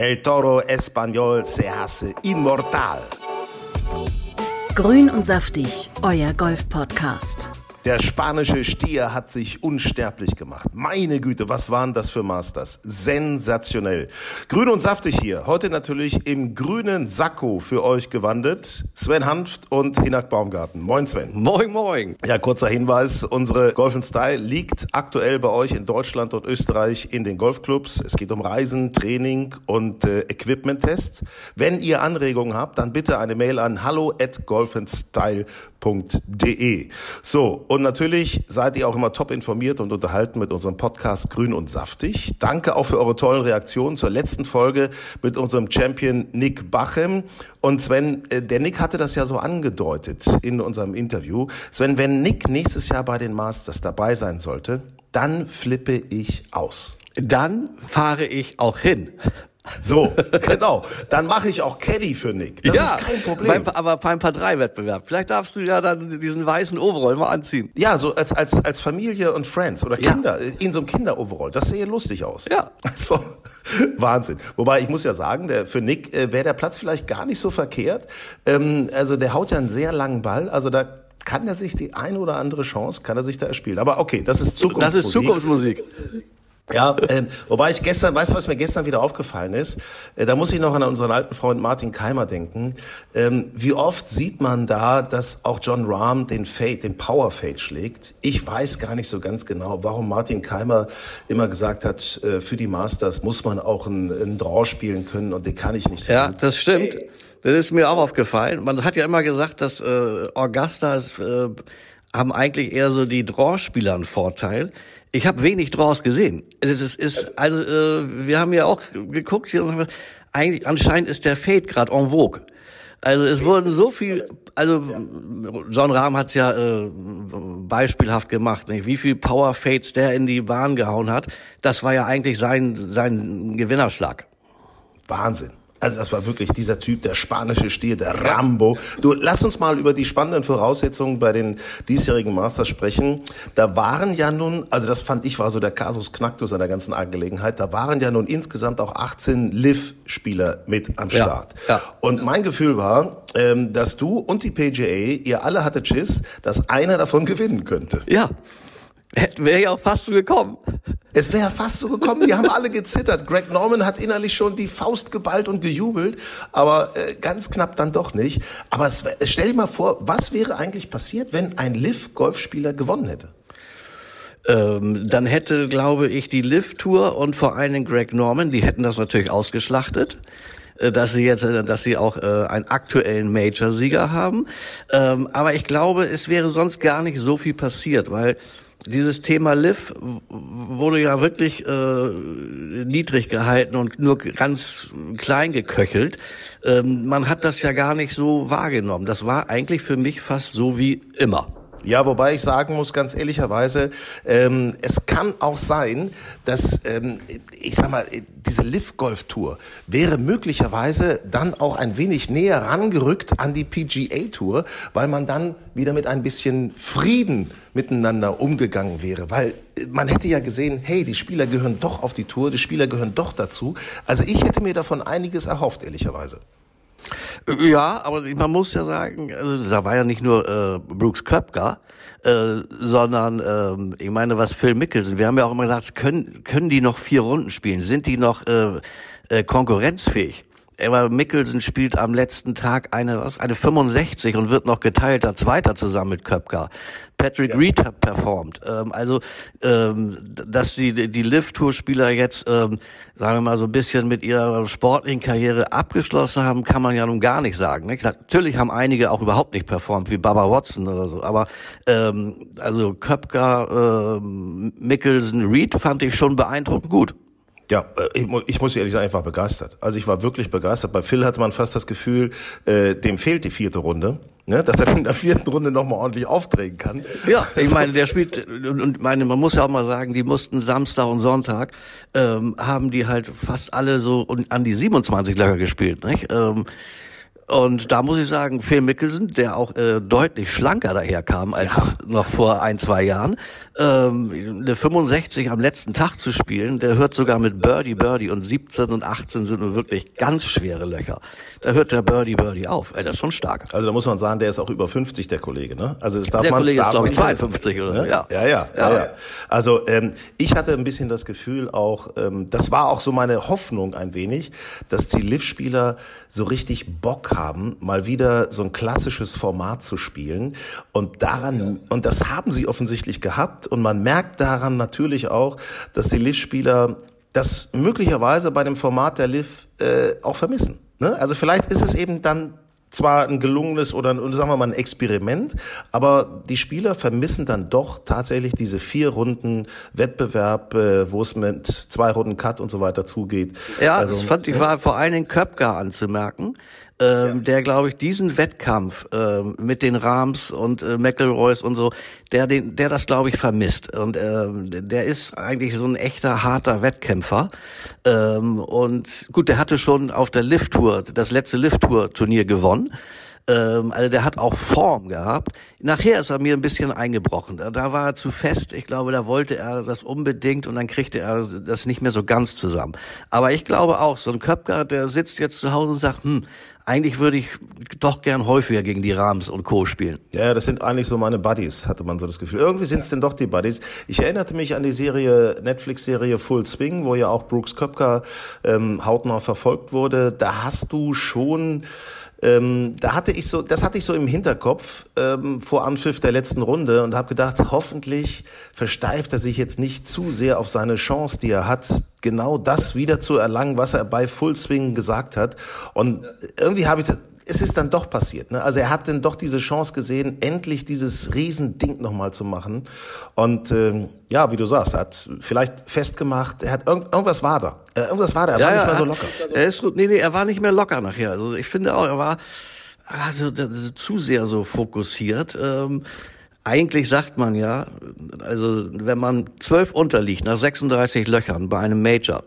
El Toro Español se hace inmortal. Grün und saftig, euer Golf-Podcast. Der spanische Stier hat sich unsterblich gemacht. Meine Güte, was waren das für Masters? Sensationell. Grün und saftig hier. Heute natürlich im grünen Sakko für euch gewandelt. Sven Hanft und Hinak Baumgarten. Moin Sven. Moin, moin. Ja, kurzer Hinweis. Unsere Golf Style liegt aktuell bei euch in Deutschland und Österreich in den Golfclubs. Es geht um Reisen, Training und äh, Equipment-Tests. Wenn ihr Anregungen habt, dann bitte eine Mail an hallo at golfandstyle.de. So, und natürlich seid ihr auch immer top informiert und unterhalten mit unserem Podcast Grün und Saftig. Danke auch für eure tollen Reaktionen zur letzten Folge mit unserem Champion Nick Bachem. Und Sven, äh, der Nick hatte das ja so angedeutet in unserem Interview. Sven, wenn Nick nächstes Jahr bei den Masters dabei sein sollte, dann flippe ich aus. Dann fahre ich auch hin. So, genau. Dann mache ich auch Caddy für Nick. Das ja, ist kein Problem. Beim, aber beim Paar 3 Wettbewerb. Vielleicht darfst du ja dann diesen weißen Overall mal anziehen. Ja, so als, als, als Familie und Friends oder Kinder, ja. in so einem Kinder-Overall. Das sähe lustig aus. Ja. Also, Wahnsinn. Wobei, ich muss ja sagen, der, für Nick äh, wäre der Platz vielleicht gar nicht so verkehrt. Ähm, also, der haut ja einen sehr langen Ball. Also, da kann er sich die eine oder andere Chance, kann er sich da erspielen. Aber okay, das ist Zukunftsmusik. Das ist Zukunftsmusik. Ja, äh, wobei ich gestern, weißt du, was mir gestern wieder aufgefallen ist? Äh, da muss ich noch an unseren alten Freund Martin Keimer denken. Ähm, wie oft sieht man da, dass auch John Rahm den Fade, den Power Fade schlägt? Ich weiß gar nicht so ganz genau, warum Martin Keimer immer gesagt hat, äh, für die Masters muss man auch einen, einen Draw spielen können und den kann ich nicht so Ja, gut. das stimmt. Das ist mir auch aufgefallen. Man hat ja immer gesagt, dass äh, Augustas äh, haben eigentlich eher so die Draw-Spieler einen Vorteil. Ich habe wenig Draws gesehen. Es ist, ist also äh, wir haben ja auch geguckt hier und sagen, eigentlich anscheinend ist der Fade gerade en vogue. Also es wurden so viel, also John Rahm hat's ja äh, beispielhaft gemacht, nicht? wie viel Power Fades der in die Bahn gehauen hat. Das war ja eigentlich sein sein Gewinnerschlag. Wahnsinn. Also das war wirklich dieser Typ, der spanische Stier, der Rambo. Du, lass uns mal über die spannenden Voraussetzungen bei den diesjährigen Masters sprechen. Da waren ja nun, also das fand ich war so der Casus Knacktus an der ganzen Angelegenheit, da waren ja nun insgesamt auch 18 Liv-Spieler mit am Start. Ja, ja. Und mein Gefühl war, ähm, dass du und die PGA, ihr alle hattet Schiss, dass einer davon gewinnen könnte. Ja, wäre ja auch fast so gekommen. Es wäre fast so gekommen, die haben alle gezittert. Greg Norman hat innerlich schon die Faust geballt und gejubelt, aber äh, ganz knapp dann doch nicht. Aber es, stell dir mal vor, was wäre eigentlich passiert, wenn ein Liv-Golfspieler gewonnen hätte? Ähm, dann hätte, glaube ich, die Liv-Tour und vor allen Dingen Greg Norman, die hätten das natürlich ausgeschlachtet äh, dass sie jetzt, äh, dass sie auch äh, einen aktuellen Major-Sieger haben. Ähm, aber ich glaube, es wäre sonst gar nicht so viel passiert, weil dieses Thema Liv wurde ja wirklich äh, niedrig gehalten und nur ganz klein geköchelt. Ähm, man hat das ja gar nicht so wahrgenommen. Das war eigentlich für mich fast so wie immer. Ja, wobei ich sagen muss, ganz ehrlicherweise, ähm, es kann auch sein, dass, ähm, ich sag mal, diese Liv-Golf-Tour wäre möglicherweise dann auch ein wenig näher rangerückt an die PGA-Tour, weil man dann wieder mit ein bisschen Frieden miteinander umgegangen wäre. Weil äh, man hätte ja gesehen, hey, die Spieler gehören doch auf die Tour, die Spieler gehören doch dazu. Also ich hätte mir davon einiges erhofft, ehrlicherweise. Ja, aber man muss ja sagen, also da war ja nicht nur äh, Brooks Köpker, äh, sondern ähm, ich meine, was Phil Mickelson, wir haben ja auch immer gesagt, können, können die noch vier Runden spielen? Sind die noch äh, äh, konkurrenzfähig? Aber Mickelson spielt am letzten Tag eine, was, eine 65 und wird noch geteilter Zweiter zusammen mit Köpker. Patrick ja. Reed hat performt. Ähm, also, ähm, dass die, die Lift-Tour-Spieler jetzt, ähm, sagen wir mal, so ein bisschen mit ihrer sportlichen Karriere abgeschlossen haben, kann man ja nun gar nicht sagen. Ne? Natürlich haben einige auch überhaupt nicht performt, wie Baba Watson oder so. Aber ähm, also Köpker, ähm, Mickelson, Reed fand ich schon beeindruckend gut. Ja, äh, ich, ich muss ehrlich sagen, ich war begeistert. Also ich war wirklich begeistert. Bei Phil hatte man fast das Gefühl, äh, dem fehlt die vierte Runde. Ne, dass er in der vierten Runde nochmal ordentlich auftreten kann. Ja, ich meine, der spielt, und meine, man muss ja auch mal sagen, die mussten Samstag und Sonntag, ähm, haben die halt fast alle so an die 27 Lager gespielt, nicht? Ähm, und da muss ich sagen, Phil Mickelson, der auch äh, deutlich schlanker daherkam als ja. noch vor ein, zwei Jahren, ähm, eine 65 am letzten Tag zu spielen, der hört sogar mit Birdie Birdie und 17 und 18 sind nur wirklich ganz schwere Löcher. Da hört der Birdie Birdie auf. Ey, das ist schon stark. Also da muss man sagen, der ist auch über 50, der Kollege, ne? Also das darf der man, Kollege ist, glaube ich, 52 oder so. Ne? Ja. Ja, ja, ja, ja. Also ähm, ich hatte ein bisschen das Gefühl auch, ähm, das war auch so meine Hoffnung ein wenig, dass die Liv-Spieler so richtig Bock haben, mal wieder so ein klassisches Format zu spielen. Und daran, und das haben sie offensichtlich gehabt. Und man merkt daran natürlich auch, dass die Liv-Spieler das möglicherweise bei dem Format der Liv äh, auch vermissen. Ne? Also vielleicht ist es eben dann zwar ein gelungenes oder ein, sagen wir mal ein Experiment, aber die Spieler vermissen dann doch tatsächlich diese vier Runden Wettbewerb, äh, wo es mit zwei Runden Cut und so weiter zugeht. Ja, also, das fand ich war vor allen Dingen Köpker anzumerken, ähm, ja. der glaube ich diesen Wettkampf ähm, mit den Rams und äh, McElroys und so, der den, der das glaube ich vermisst und ähm, der ist eigentlich so ein echter harter Wettkämpfer ähm, und gut, der hatte schon auf der Lift Tour das letzte Lift Tour Turnier gewonnen ähm, also der hat auch Form gehabt. Nachher ist er mir ein bisschen eingebrochen. Da, da war er zu fest. Ich glaube, da wollte er das unbedingt und dann kriegte er das nicht mehr so ganz zusammen. Aber ich glaube auch, so ein Köpker, der sitzt jetzt zu Hause und sagt, hm, eigentlich würde ich doch gern häufiger gegen die Rams und Co. spielen. Ja, das sind eigentlich so meine Buddies, hatte man so das Gefühl. Irgendwie sind es denn doch die Buddies. Ich erinnerte mich an die Serie, Netflix-Serie Full Swing, wo ja auch Brooks Köpker ähm, hautnah verfolgt wurde. Da hast du schon ähm, da hatte ich so, das hatte ich so im Hinterkopf ähm, vor Anpfiff der letzten Runde und habe gedacht, hoffentlich versteift er sich jetzt nicht zu sehr auf seine Chance, die er hat, genau das wieder zu erlangen, was er bei Full Swing gesagt hat. Und irgendwie habe ich es ist dann doch passiert. Ne? Also er hat dann doch diese Chance gesehen, endlich dieses Riesending nochmal zu machen. Und ähm, ja, wie du sagst, er hat vielleicht festgemacht, er hat irgend, irgendwas war da. Äh, irgendwas war da, er ja, war nicht mehr so locker. Er ist, nee, nee, er war nicht mehr locker nachher. Also ich finde auch, er war also zu sehr so fokussiert. Ähm, eigentlich sagt man ja, also wenn man zwölf unterliegt nach 36 Löchern bei einem Major,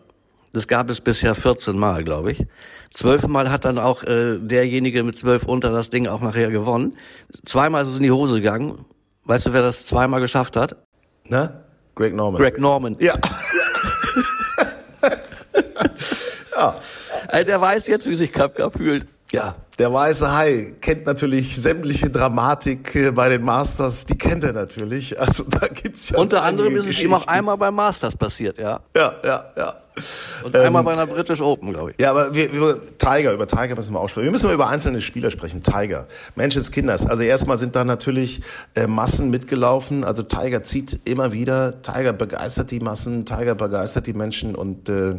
das gab es bisher 14 Mal, glaube ich. Zwölfmal hat dann auch äh, derjenige mit zwölf unter das Ding auch nachher gewonnen. Zweimal ist es in die Hose gegangen. Weißt du, wer das zweimal geschafft hat? Ne? Greg Norman. Greg Norman. Ja. ja. Also der weiß jetzt, wie sich Kapka fühlt. Ja, der weiße Hai kennt natürlich sämtliche Dramatik äh, bei den Masters, die kennt er natürlich. Also da gibt's ja Unter anderem ist es ihm auch einmal beim Masters passiert, ja. Ja, ja, ja. Und einmal ähm, bei einer British Open, glaube ich. Ja, aber wir, wir, Tiger, über Tiger müssen wir auch sprechen. Wir müssen über einzelne Spieler sprechen. Tiger, Menschenskinders. Also erstmal sind da natürlich äh, Massen mitgelaufen. Also Tiger zieht immer wieder. Tiger begeistert die Massen. Tiger begeistert die Menschen und äh,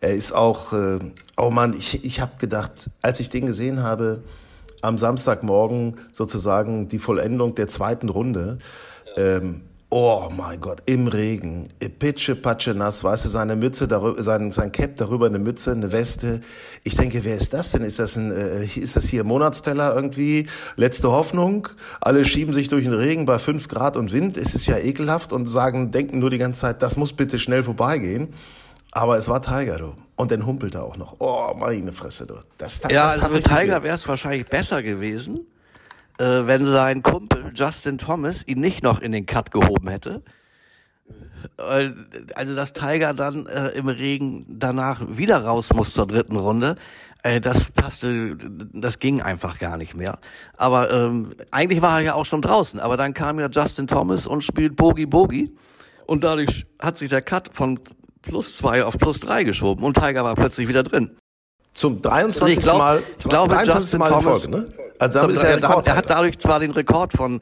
er ist auch, äh, oh Mann, ich, ich habe gedacht, als ich den gesehen habe, am Samstagmorgen sozusagen die Vollendung der zweiten Runde, ähm, Oh mein Gott, im Regen, pitsche, patsche nass, weißt du, seine Mütze darüber, sein, sein Cap darüber, eine Mütze, eine Weste. Ich denke, wer ist das denn? Ist das ein, äh, ist das hier Monatsteller irgendwie? Letzte Hoffnung? Alle schieben sich durch den Regen bei fünf Grad und Wind. Es ist ja ekelhaft und sagen, denken nur die ganze Zeit, das muss bitte schnell vorbeigehen. Aber es war Tiger, du. Und dann humpelt er auch noch. Oh, meine Fresse, du. Das, das, ja, das also für Tiger wäre es wahrscheinlich besser gewesen, äh, wenn sein Kumpel Justin Thomas ihn nicht noch in den Cut gehoben hätte. Also, dass Tiger dann äh, im Regen danach wieder raus muss zur dritten Runde, äh, das passte, das ging einfach gar nicht mehr. Aber ähm, eigentlich war er ja auch schon draußen. Aber dann kam ja Justin Thomas und spielt Boogie Boogie. Und dadurch hat sich der Cut von plus zwei auf plus drei geschoben und Tiger war plötzlich wieder drin. Zum 23. glaub, Mal, zum glaube, 23. Justin Mal in Folge, ne? Also damit ist er, Rekord, er hat dadurch zwar den Rekord von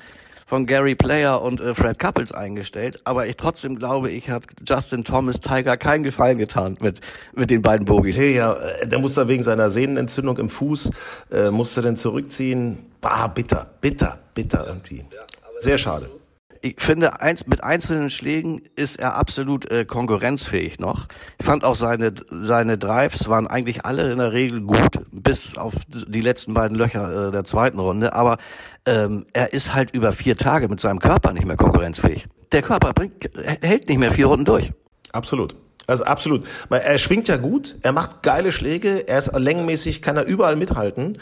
von Gary Player und äh, Fred Couples eingestellt, aber ich trotzdem glaube, ich hat Justin Thomas Tiger keinen Gefallen getan mit mit den beiden Bogies. Hey, ja, äh, der musste wegen seiner Sehnenentzündung im Fuß äh, musste dann zurückziehen. Bah, bitter, bitter, bitter irgendwie. Sehr schade. Ich finde, eins, mit einzelnen Schlägen ist er absolut äh, konkurrenzfähig noch. Ich fand auch seine, seine Drives waren eigentlich alle in der Regel gut, bis auf die letzten beiden Löcher äh, der zweiten Runde. Aber ähm, er ist halt über vier Tage mit seinem Körper nicht mehr konkurrenzfähig. Der Körper bringt, hält nicht mehr vier Runden durch. Absolut. Also absolut. Er schwingt ja gut, er macht geile Schläge, er ist längenmäßig, kann er überall mithalten,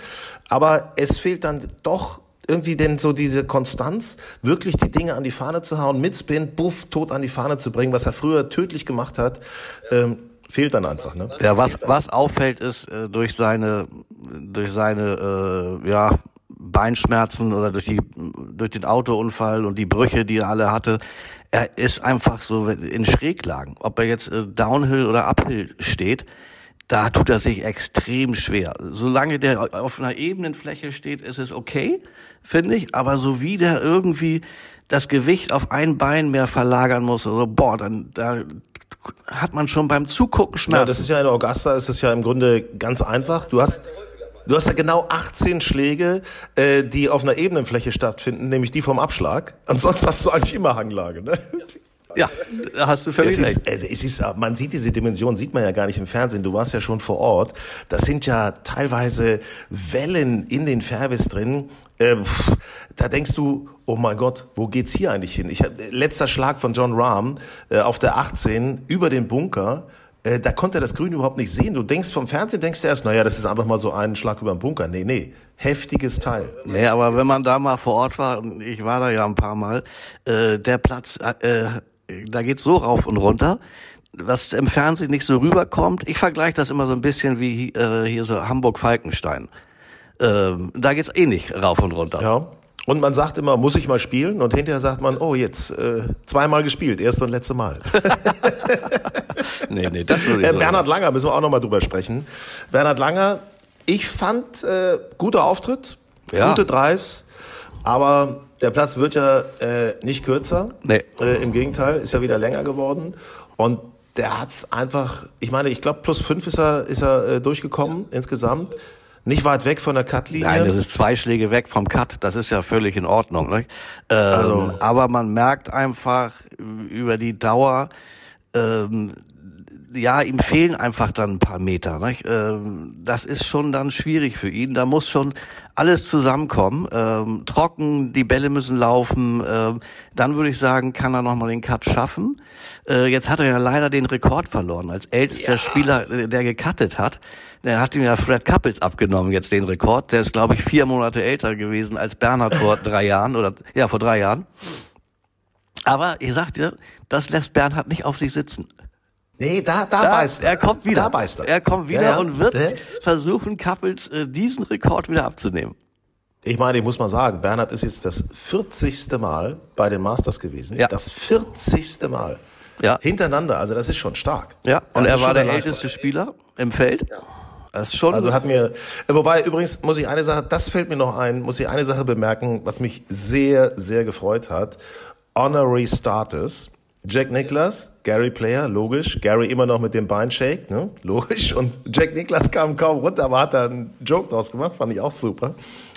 aber es fehlt dann doch irgendwie denn so diese Konstanz, wirklich die Dinge an die Fahne zu hauen, mit Spin, buff, tot an die Fahne zu bringen, was er früher tödlich gemacht hat, ähm, fehlt dann einfach. Ne? Ja, was, was auffällt ist, äh, durch seine, durch seine, äh, ja, Beinschmerzen oder durch die, durch den Autounfall und die Brüche, die er alle hatte, er ist einfach so in Schräglagen. Ob er jetzt äh, Downhill oder Uphill steht, da tut er sich extrem schwer. Solange der auf einer ebenen Fläche steht, ist es okay, finde ich. Aber so wie der irgendwie das Gewicht auf ein Bein mehr verlagern muss, oder boah, dann da hat man schon beim Zugucken Schmerzen. Ja, das ist ja in Augusta, ist es ja im Grunde ganz einfach. Du hast Du hast ja genau 18 Schläge, äh, die auf einer Ebenenfläche stattfinden, nämlich die vom Abschlag. Ansonsten hast du eigentlich immer Hanglage. Ne? Ja, da hast du völlig es ist, recht. Es ist, man sieht diese Dimension, sieht man ja gar nicht im Fernsehen. Du warst ja schon vor Ort. Das sind ja teilweise Wellen in den Fairways drin. Äh, da denkst du, oh mein Gott, wo geht's hier eigentlich hin? Ich hab, letzter Schlag von John Rahm äh, auf der 18 über den Bunker. Äh, da konnte er das Grün überhaupt nicht sehen. Du denkst vom Fernsehen, denkst du erst, naja, das ist einfach mal so ein Schlag über den Bunker. Nee, nee, heftiges Teil. Nee, aber wenn man da mal vor Ort war, ich war da ja ein paar Mal, äh, der Platz, äh, da geht's so rauf und runter, was im Fernsehen nicht so rüberkommt. Ich vergleiche das immer so ein bisschen wie äh, hier so Hamburg-Falkenstein. Ähm, da geht's eh nicht rauf und runter. Ja. Und man sagt immer, muss ich mal spielen? Und hinterher sagt man, oh, jetzt äh, zweimal gespielt, erste und letzte Mal. nee, nee, das würde ich äh, Bernhard Langer, müssen wir auch nochmal drüber sprechen. Bernhard Langer, ich fand äh, guter Auftritt, ja. gute Drives, aber der Platz wird ja äh, nicht kürzer. Nee. Äh, Im Gegenteil, ist ja wieder länger geworden. Und der hat's einfach, ich meine, ich glaube, plus fünf ist er, ist er äh, durchgekommen insgesamt. Nicht weit weg von der Cut-Linie. Nein, das ist zwei Schläge weg vom Cut. Das ist ja völlig in Ordnung. Ne? Ähm, also. Aber man merkt einfach über die Dauer, ähm, ja, ihm fehlen einfach dann ein paar Meter. Nicht? Ähm, das ist schon dann schwierig für ihn. Da muss schon alles zusammenkommen. Ähm, trocken, die Bälle müssen laufen. Ähm, dann würde ich sagen, kann er nochmal den Cut schaffen. Äh, jetzt hat er ja leider den Rekord verloren. Als ältester ja. Spieler, äh, der gecuttet hat, der hat ihm ja Fred Couples abgenommen, jetzt den Rekord. Der ist, glaube ich, vier Monate älter gewesen als Bernhard vor drei Jahren oder ja, vor drei Jahren. Aber ihr sagt ja, das lässt Bernhard nicht auf sich sitzen. Nee, da, da, da beißt er. Er kommt wieder. Da beißt er. Er kommt wieder ja, ja. und wird versuchen, Couples äh, diesen Rekord wieder abzunehmen. Ich meine, ich muss mal sagen, Bernhard ist jetzt das 40. Mal bei den Masters gewesen. Ja. Das 40. Mal. Ja. Hintereinander. Also das ist schon stark. Ja. Und das er war der älteste Spieler im Feld. Ja. Das ist schon. Also hat mir, wobei übrigens muss ich eine Sache, das fällt mir noch ein, muss ich eine Sache bemerken, was mich sehr, sehr gefreut hat. Honorary Starters Jack Nicklaus, Gary Player, logisch. Gary immer noch mit dem Beinshake, ne? Logisch. Und Jack Nicklaus kam kaum runter, aber hat da einen Joke draus gemacht, fand ich auch super.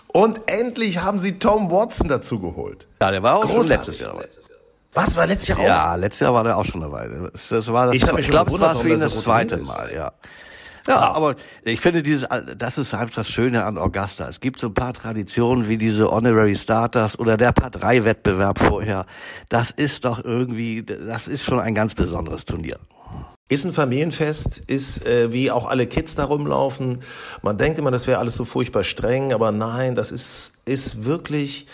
Und endlich haben sie Tom Watson dazu geholt. Ja, der war auch Großartig. schon letztes Jahr dabei. Was war letztes Jahr auch? Ja, letztes Jahr war der auch schon dabei. Das, das war das ich, ich glaube, es war für ihn das zweite Mal, ja. Ja, aber ich finde dieses, das ist halt das Schöne an Augusta. Es gibt so ein paar Traditionen wie diese Honorary Starters oder der Part 3 Wettbewerb vorher. Das ist doch irgendwie, das ist schon ein ganz besonderes Turnier. Ist ein Familienfest, ist äh, wie auch alle Kids da rumlaufen. Man denkt immer, das wäre alles so furchtbar streng, aber nein, das ist, ist wirklich,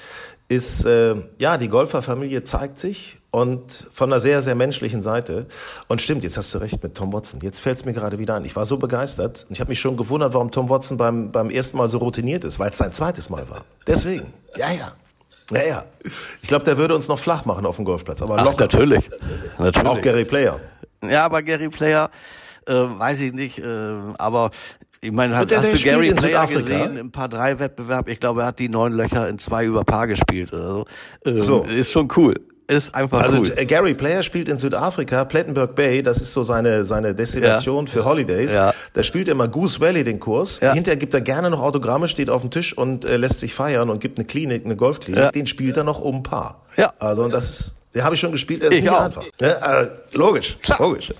ist, äh, ja, die Golferfamilie zeigt sich und von einer sehr, sehr menschlichen Seite. Und stimmt, jetzt hast du recht mit Tom Watson. Jetzt fällt es mir gerade wieder ein. Ich war so begeistert und ich habe mich schon gewundert, warum Tom Watson beim, beim ersten Mal so routiniert ist, weil es sein zweites Mal war. Deswegen. Ja, ja. Ja, ja. Ich glaube, der würde uns noch flach machen auf dem Golfplatz. Aber Ach, natürlich. natürlich. Auch Gary Player. Ja, aber Gary Player, äh, weiß ich nicht, äh, aber ich meine, hast, hast du Gary Player gesehen im Paar 3 Wettbewerb? Ich glaube, er hat die neun Löcher in zwei über Paar gespielt oder so. Ähm, so. Ist schon cool. Ist einfach Also cool. äh, Gary Player spielt in Südafrika, Plettenberg Bay, das ist so seine, seine Destination Ja. für Holidays. Ja. Da spielt er immer Goose Valley den Kurs. Ja. Hinterher gibt er gerne noch Autogramme, steht auf dem Tisch und äh, lässt sich feiern und gibt eine Klinik, eine Golfklinik. Den spielt er noch um ein Paar. Ja. Also und das ist, den habe ich schon gespielt, der ist Ich nicht auch. einfach. Ne? Äh, logisch, logisch.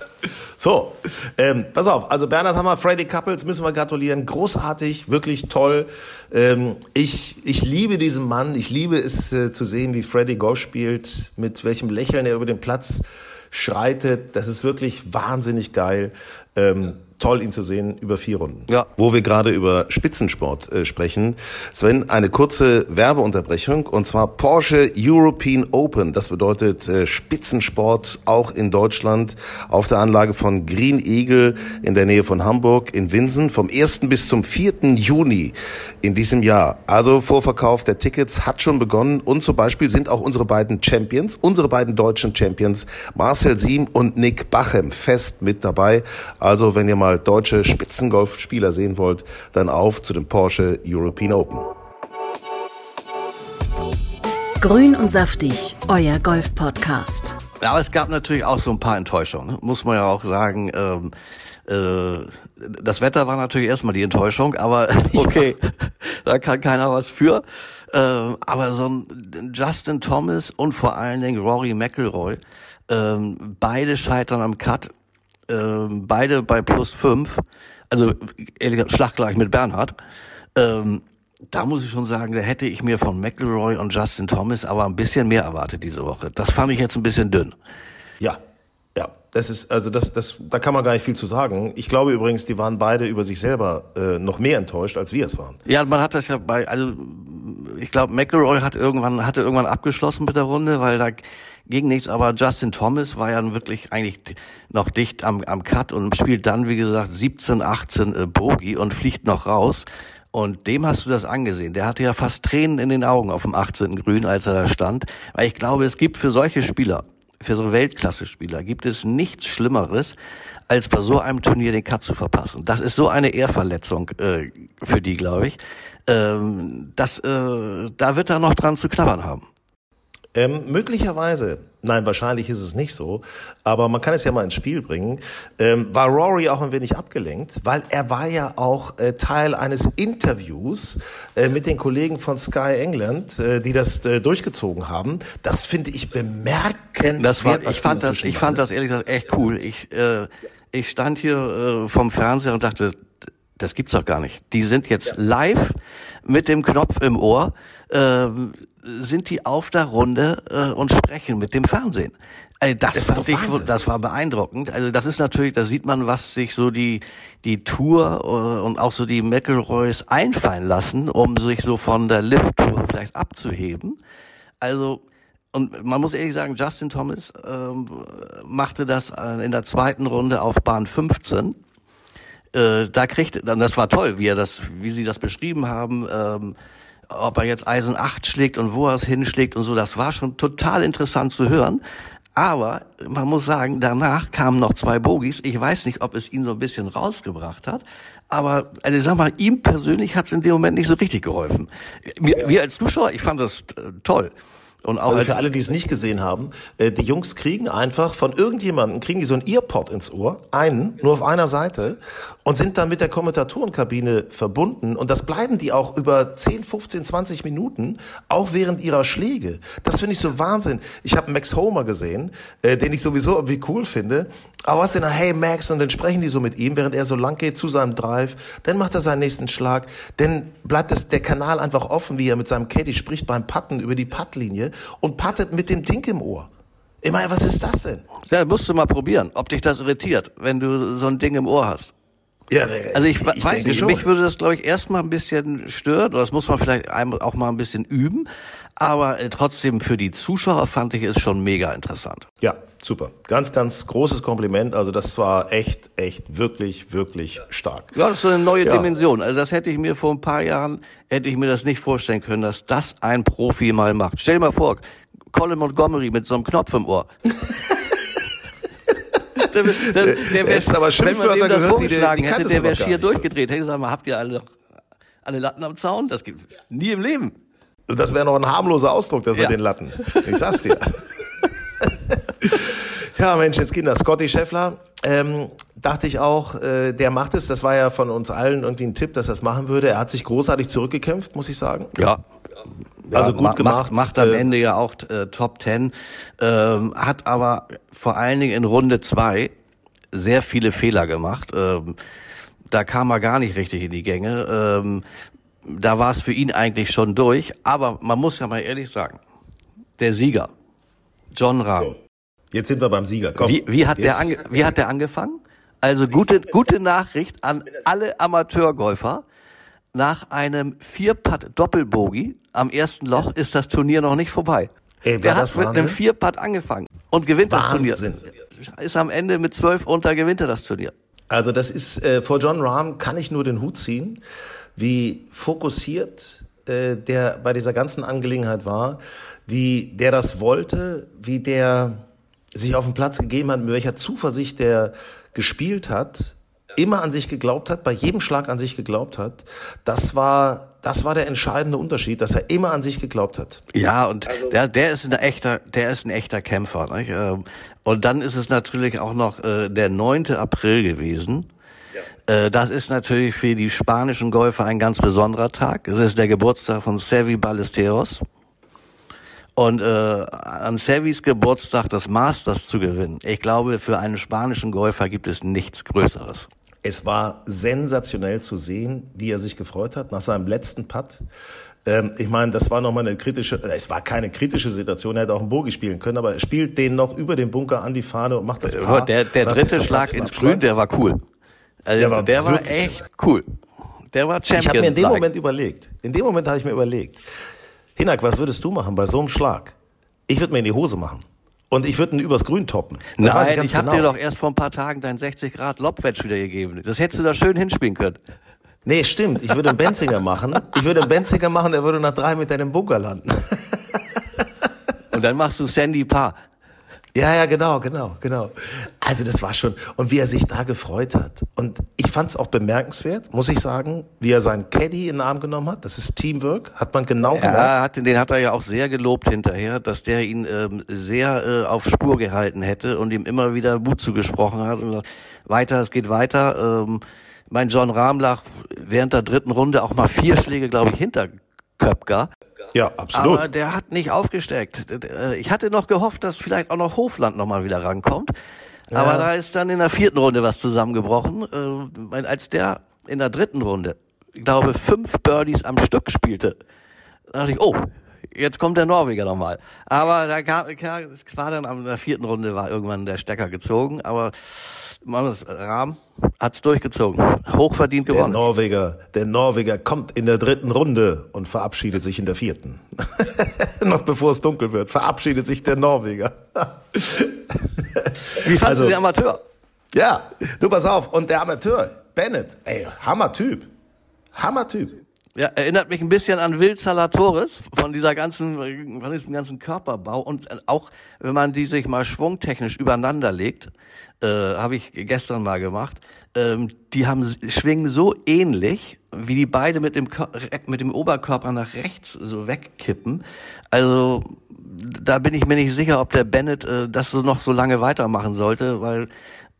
So, ähm, pass auf, also Bernhard Hammer, Freddy Couples müssen wir gratulieren. Großartig, wirklich toll. Ähm, ich, ich liebe diesen Mann, ich liebe es äh, zu sehen, wie Freddy Golf spielt, mit welchem Lächeln er über den Platz schreitet. Das ist wirklich wahnsinnig geil. Ähm, toll, ihn zu sehen über vier Runden. Ja. Wo wir gerade über Spitzensport äh, sprechen, Sven, eine kurze Werbeunterbrechung und zwar Porsche European Open. Das bedeutet äh, Spitzensport auch in Deutschland auf der Anlage von Green Eagle in der Nähe von Hamburg in Winsen vom 1. bis zum 4. Juni in diesem Jahr. Also Vorverkauf der Tickets hat schon begonnen und zum Beispiel sind auch unsere beiden Champions, unsere beiden deutschen Champions, Marcel Siem und Nick Bachem fest mit dabei. Also wenn ihr mal deutsche Spitzengolfspieler sehen wollt, dann auf zu dem Porsche European Open. Grün und saftig, euer Golf-Podcast. Ja, aber es gab natürlich auch so ein paar Enttäuschungen, ne? muss man ja auch sagen. Ähm, äh, das Wetter war natürlich erstmal die Enttäuschung, aber okay, da kann keiner was für. Äh, aber so ein Justin Thomas und vor allen Dingen Rory McIlroy, ähm, beide scheitern am Cut, ähm, beide bei plus fünf, also ehrlich gesagt, schlaggleich mit Bernhard. Ähm, da muss ich schon sagen, da hätte ich mir von McIlroy und Justin Thomas aber ein bisschen mehr erwartet diese Woche. Das fand ich jetzt ein bisschen dünn. Ja, ja, das ist also das, das, da kann man gar nicht viel zu sagen. Ich glaube übrigens, die waren beide über sich selber äh, noch mehr enttäuscht, als wir es waren. Ja, man hat das ja bei, also ich glaube, McElroy hat irgendwann hatte irgendwann abgeschlossen mit der Runde, weil da ging nichts. Aber Justin Thomas war ja wirklich eigentlich noch dicht am, am Cut und spielt dann, wie gesagt, 17, 18 äh, Bogey und fliegt noch raus. Und dem hast du das angesehen. Der hatte ja fast Tränen in den Augen auf dem 18. Grün, als er da stand. Weil ich glaube, es gibt für solche Spieler, für so Weltklasse-Spieler, gibt es nichts Schlimmeres, als bei so einem Turnier den Cut zu verpassen. Das ist so eine Ehrverletzung äh, für die, glaube ich. Ähm, das, äh, da wird er noch dran zu knabbern haben. Ähm, möglicherweise, nein, wahrscheinlich ist es nicht so, aber man kann es ja mal ins Spiel bringen, ähm, war Rory auch ein wenig abgelenkt, weil er war ja auch äh, Teil eines Interviews äh, mit den Kollegen von Sky England, äh, die das äh, durchgezogen haben. Das finde ich bemerkenswert. Das war, ich fand das, ich fand das ehrlich gesagt echt cool. Ich, äh, ich stand hier äh, vom Fernseher und dachte, das gibt's doch gar nicht. Die sind jetzt live mit dem Knopf im Ohr, äh, sind die auf der Runde äh, und sprechen mit dem Fernsehen. Also das, Das fand ich, das war beeindruckend. Also das ist natürlich, da sieht man, was sich so die die Tour äh, und auch so die McElroys einfallen lassen, um sich so von der Lift-Tour vielleicht abzuheben. Also und man muss ehrlich sagen, Justin Thomas ähm, machte das äh, in der zweiten Runde auf Bahn 15. Äh, da kriegt, dann das war toll, wie er das, wie sie das beschrieben haben, ähm, ob er jetzt Eisen 8 schlägt und wo er es hinschlägt und so, das war schon total interessant zu hören. Aber man muss sagen, danach kamen noch zwei Bogies. Ich weiß nicht, ob es ihn so ein bisschen rausgebracht hat. Aber also ich sag mal, ihm persönlich hat es in dem Moment nicht so richtig geholfen. Wir, wir als Zuschauer, ich fand das äh, toll. Und auch Also als, für alle, die es nicht gesehen haben, äh, die Jungs kriegen einfach von irgendjemandem, kriegen die so ein Earpod ins Ohr, einen, nur auf einer Seite, und sind dann mit der Kommentatorenkabine verbunden. Und das bleiben die auch über 10, 15, 20 Minuten, auch während ihrer Schläge. Das finde ich so Wahnsinn. Ich habe Max Homer gesehen, äh, den ich sowieso irgendwie cool finde. Aber was denn, hey Max, und dann sprechen die so mit ihm, während er so lang geht zu seinem Drive. Dann macht er seinen nächsten Schlag. Dann bleibt das, der Kanal einfach offen, wie er mit seinem Caddy spricht beim Putten über die Puttlinie und puttet mit dem Ding im Ohr. Meine, was ist das denn? ja, musst du mal probieren, ob dich das irritiert, wenn du so ein Ding im Ohr hast. Ja, Also ich, weiß denke nicht, schon. mich würde das, glaube ich, erstmal ein bisschen stören, oder das muss man vielleicht auch mal ein bisschen üben, aber äh, trotzdem für die Zuschauer fand ich es schon mega interessant. Ja, super. Ganz, ganz großes Kompliment. Also das war echt, echt, wirklich, wirklich stark. Ja, das ist so eine neue Ja. Dimension. Also das hätte ich mir vor ein paar Jahren, hätte ich mir das nicht vorstellen können, dass das ein Profi mal macht. Stell dir mal vor, Colin Montgomery mit so einem Knopf im Ohr. der, der, der wär, aber wenn man dem Schimpfwörter das gehört, die- die vorgeschlagen hätte, der wäre schier durchgedreht. Sag mal, habt ihr alle, alle Latten am Zaun? Das gibt nie im Leben. Das wäre noch ein harmloser Ausdruck, das Ja. mit den Latten. Ich sag's dir. ja, Mensch, jetzt Kinder. Scotty Scheffler, ähm, dachte ich auch, äh, der macht es. Das war ja von uns allen irgendwie ein Tipp, dass er es machen würde. Er hat sich großartig zurückgekämpft, muss ich sagen. Ja. Ja, also gut gemacht. Macht, macht am Äh, Ende ja auch äh, Top Ten, ähm, hat aber vor allen Dingen in Runde zwei sehr viele Fehler gemacht. Ähm, da kam er gar nicht richtig in die Gänge. Ähm, da war es für ihn eigentlich schon durch. Aber man muss ja mal ehrlich sagen, der Sieger, John Rahm, So. Jetzt sind wir beim Sieger. Komm, wie, wie, hat der wie hat der angefangen? Also gute, gute Nachricht an alle Amateurgolfer. Nach einem Vierpad-Doppelbogie am ersten Loch ist das Turnier noch nicht vorbei. Ey, der hat mit Wahnsinn? einem Vierpad angefangen und gewinnt Wahnsinn. das Turnier. Ist am Ende mit zwölf unter gewinnt er das Turnier. Also das ist äh, vor John Rahm kann ich nur den Hut ziehen, wie fokussiert äh, der bei dieser ganzen Angelegenheit war, wie der das wollte, wie der sich auf den Platz gegeben hat, mit welcher Zuversicht der gespielt hat, immer an sich geglaubt hat, bei jedem Schlag an sich geglaubt hat. Das war das war der entscheidende Unterschied, dass er immer an sich geglaubt hat. Ja, und der, der ist ein echter, der ist ein echter Kämpfer. Nicht? Ähm, Und dann ist es natürlich auch noch äh, der 9. April gewesen. Äh, Das ist natürlich für die spanischen Golfer ein ganz besonderer Tag. Es ist der Geburtstag von Sevi Ballesteros. Und äh, an Sevis Geburtstag das Masters zu gewinnen, ich glaube, für einen spanischen Golfer gibt es nichts Größeres. Es war sensationell zu sehen, wie er sich gefreut hat nach seinem letzten Putt. Ähm, ich meine, das war nochmal eine kritische, äh, es war keine kritische Situation, er hätte auch einen Bogie spielen können, aber er spielt den noch über den Bunker an die Fahne und macht das Paar. Der, der dritte Schlag ins Abschlag. Grün, der war cool. Also Der war der war echt cool. Der war Champion. Ich habe mir in dem. Moment überlegt, in dem Moment habe ich mir überlegt, Hinak, was würdest du machen bei so einem Schlag? Ich würde mir in die Hose machen. Und ich würde ihn übers Grün toppen. Das Nein, ganz ich habe genau. dir doch erst vor ein paar Tagen dein 60 Grad Lobwedge wieder gegeben. Das hättest du da schön hinspielen können. Nee, stimmt. Ich würde einen Benzinger machen. Ich würde einen Benzinger machen, der würde nach drei Metern im Bunker landen. Und dann machst du Sandy Paar. Ja, ja, genau, genau, genau. Also das war schon, und wie er sich da gefreut hat. Und ich fand es auch bemerkenswert, muss ich sagen, wie er seinen Caddy in den Arm genommen hat. Das ist Teamwork, hat man genau gemerkt. Ja, hat, den hat er ja auch sehr gelobt hinterher, dass der ihn ähm, sehr äh, auf Spur gehalten hätte und ihm immer wieder Mut zugesprochen hat und gesagt, weiter, es geht weiter. Ähm, mein John Rahm lag während der dritten Runde auch mal vier Schläge, glaube ich, hinter Köpker. Ja, absolut. Aber der hat nicht aufgesteckt. Äh, Ich hatte noch gehofft, dass vielleicht auch noch Hofland noch mal wieder rankommt. Aber da ist dann in der vierten Runde was zusammengebrochen. Äh, Als der in der dritten Runde, ich glaube, fünf Birdies am Stück spielte, da dachte ich, oh, jetzt kommt der Norweger nochmal. Aber da kam, es war dann in der vierten Runde war irgendwann der Stecker gezogen. Aber Mannes Rahm hat's durchgezogen. Hochverdient der gewonnen. Norweger, der Norweger kommt in der dritten Runde und verabschiedet sich in der vierten. Noch bevor es dunkel wird, verabschiedet sich der Norweger. Wie fandst Also- du den Amateur? ja, du pass auf. Und der Amateur, Bennett, ey, Hammertyp. Hammertyp. Ja, erinnert mich ein bisschen an Will Salatoris von dieser ganzen, von diesem ganzen Körperbau und auch wenn man die sich mal schwungtechnisch übereinander legt, äh, habe ich gestern mal gemacht. Ähm, die haben schwingen so ähnlich, wie die beide mit dem Kör- mit dem Oberkörper nach rechts so wegkippen. Also da bin ich mir nicht sicher, ob der Bennett äh, das so noch so lange weitermachen sollte, weil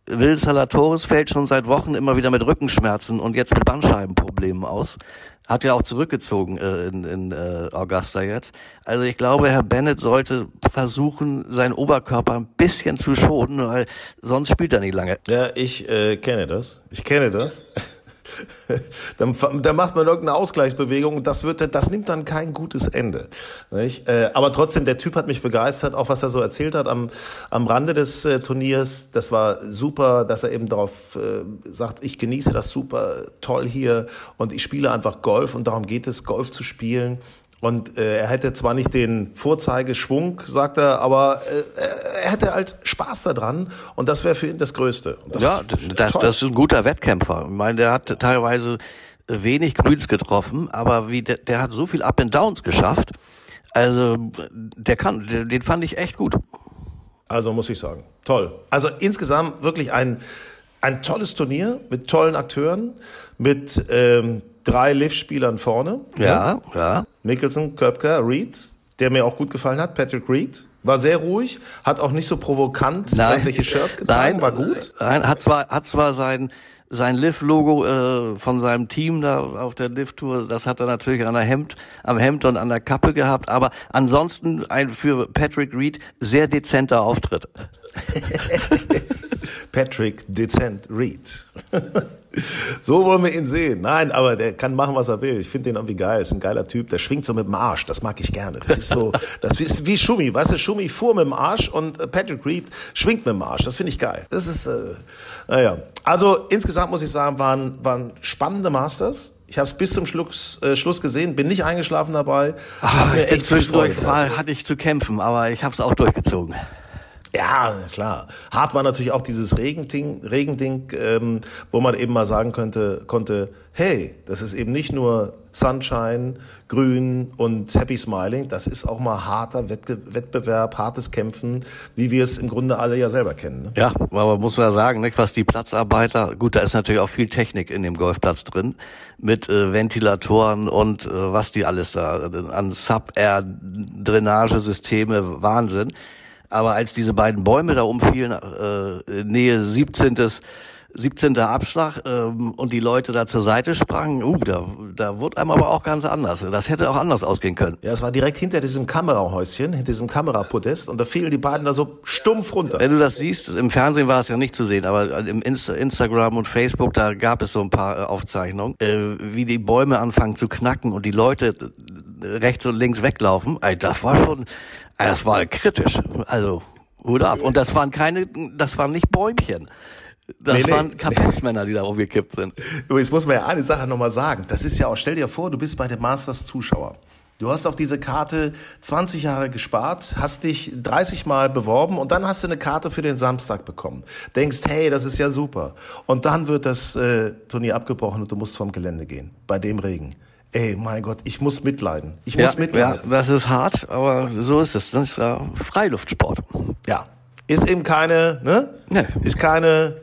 Will Salatoris fällt schon seit Wochen immer wieder mit Rückenschmerzen und jetzt mit Bandscheibenproblemen aus. Hat ja auch zurückgezogen äh, in, in äh, Augusta jetzt. Also ich glaube, Herr Bennett sollte versuchen, seinen Oberkörper ein bisschen zu schonen, weil sonst spielt er nicht lange. Ja, ich äh, kenne das. Ich kenne das. dann, dann macht man irgendeine Ausgleichsbewegung und das wird, das nimmt dann kein gutes Ende. Nicht? Äh, aber trotzdem, der Typ hat mich begeistert, auch was er so erzählt hat am, am Rande des äh, Turniers. Das war super, dass er eben darauf äh, sagt, ich genieße das super toll hier und ich spiele einfach Golf und darum geht es, Golf zu spielen. Und äh, er hätte zwar nicht den Vorzeigeschwung, sagt er, aber äh, er hätte halt Spaß daran und das wäre für ihn das Größte. Das, Ja, das, das ist ein guter Wettkämpfer. Ich meine, der hat teilweise wenig Grüns getroffen, aber wie der, der hat so viel Up and Downs geschafft. Also der kann, den den fand ich echt gut. Also muss ich sagen, toll. Also insgesamt wirklich ein, ein tolles Turnier mit tollen Akteuren, mit ähm, drei Liv-Spielern vorne. Ja, ja. Nicholson, Köpker, Reed, der mir auch gut gefallen hat, Patrick Reed. War sehr ruhig, hat auch nicht so provokant nein, irgendwelche Shirts getragen, nein, war gut. Nein, hat zwar, hat zwar sein, sein Liv-Logo äh, von seinem Team da auf der Liv-Tour, das hat er natürlich an der Hemd, am Hemd und an der Kappe gehabt, aber ansonsten ein für Patrick Reed sehr dezenter Auftritt. Patrick Dezent Reed. so wollen wir ihn sehen. Nein, aber der kann machen, was er will. Ich finde den irgendwie geil. Ist ein geiler Typ. Der schwingt so mit dem Arsch. Das mag ich gerne. Das ist so, das ist wie Schumi. Weißt du, Schumi fuhr mit dem Arsch und äh, Patrick Reed schwingt mit dem Arsch. Das finde ich geil. Das ist, äh, naja. Also insgesamt muss ich sagen, waren, waren spannende Masters. Ich habe es bis zum Schluss, äh, Schluss gesehen, bin nicht eingeschlafen dabei. Ach, mir echt zwischendurch war, hatte ich zu kämpfen, aber ich habe es auch durchgezogen. Ja, klar. Hart war natürlich auch dieses Regending, Regending ähm, wo man eben mal sagen könnte, konnte, hey, das ist eben nicht nur Sunshine, Grün und Happy Smiling, das ist auch mal harter Wettbewerb, hartes Kämpfen, wie wir es im Grunde alle ja selber kennen. Ne? Ja, aber muss man sagen, nicht, was die Platzarbeiter, gut, da ist natürlich auch viel Technik in dem Golfplatz drin, mit äh, Ventilatoren und äh, was die alles da an Sub-Air-Drainagesysteme, Wahnsinn. Aber als diese beiden Bäume da umfielen, äh, Nähe 17. 17. Abschlag ähm, und die Leute da zur Seite sprangen, uh, da, da wurde einem aber auch ganz anders. Das hätte auch anders ausgehen können. Ja, es war direkt hinter diesem Kamerahäuschen, hinter diesem Kamerapodest und da fielen die beiden da so stumpf runter. Wenn du das siehst, im Fernsehen war es ja nicht zu sehen, aber im Insta Instagram und Facebook, da gab es so ein paar äh, Aufzeichnungen, äh, wie die Bäume anfangen zu knacken und die Leute äh, rechts und links weglaufen. Das war schon, das war kritisch. Also, Hut ab. Und das waren keine, das waren nicht Bäumchen. Das nee, waren nee, Kapitzmänner, die da umgekippt sind. Jetzt muss man ja eine Sache nochmal sagen. Das ist ja auch, stell dir vor, du bist bei den Masters Zuschauer. Du hast auf diese Karte 20 Jahre gespart, hast dich 30 Mal beworben und dann hast du eine Karte für den Samstag bekommen. Denkst, hey, das ist ja super. Und dann wird das äh, Turnier abgebrochen und du musst vom Gelände gehen. Bei dem Regen. Ey, mein Gott, ich muss mitleiden. Ich muss ja, mitleiden. Ja, das ist hart, aber so ist es. Das ist ja Freiluftsport. Ja. Ist eben keine, ne? Nee. Ist keine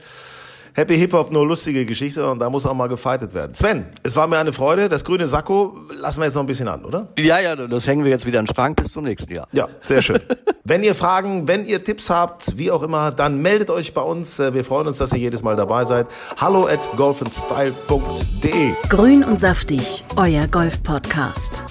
Happy Hip Hop nur lustige Geschichte und da muss auch mal gefeitet werden. Sven, es war mir eine Freude. Das grüne Sakko lassen wir jetzt noch ein bisschen an, oder? Ja, ja, das hängen wir jetzt wieder in den Schrank bis zum nächsten Jahr. Ja, sehr schön. wenn ihr Fragen, wenn ihr Tipps habt, wie auch immer, dann meldet euch bei uns. Äh, wir freuen uns, dass ihr jedes Mal dabei seid. Hallo at golfandstyle.de. Grün und saftig, euer Golf-Podcast.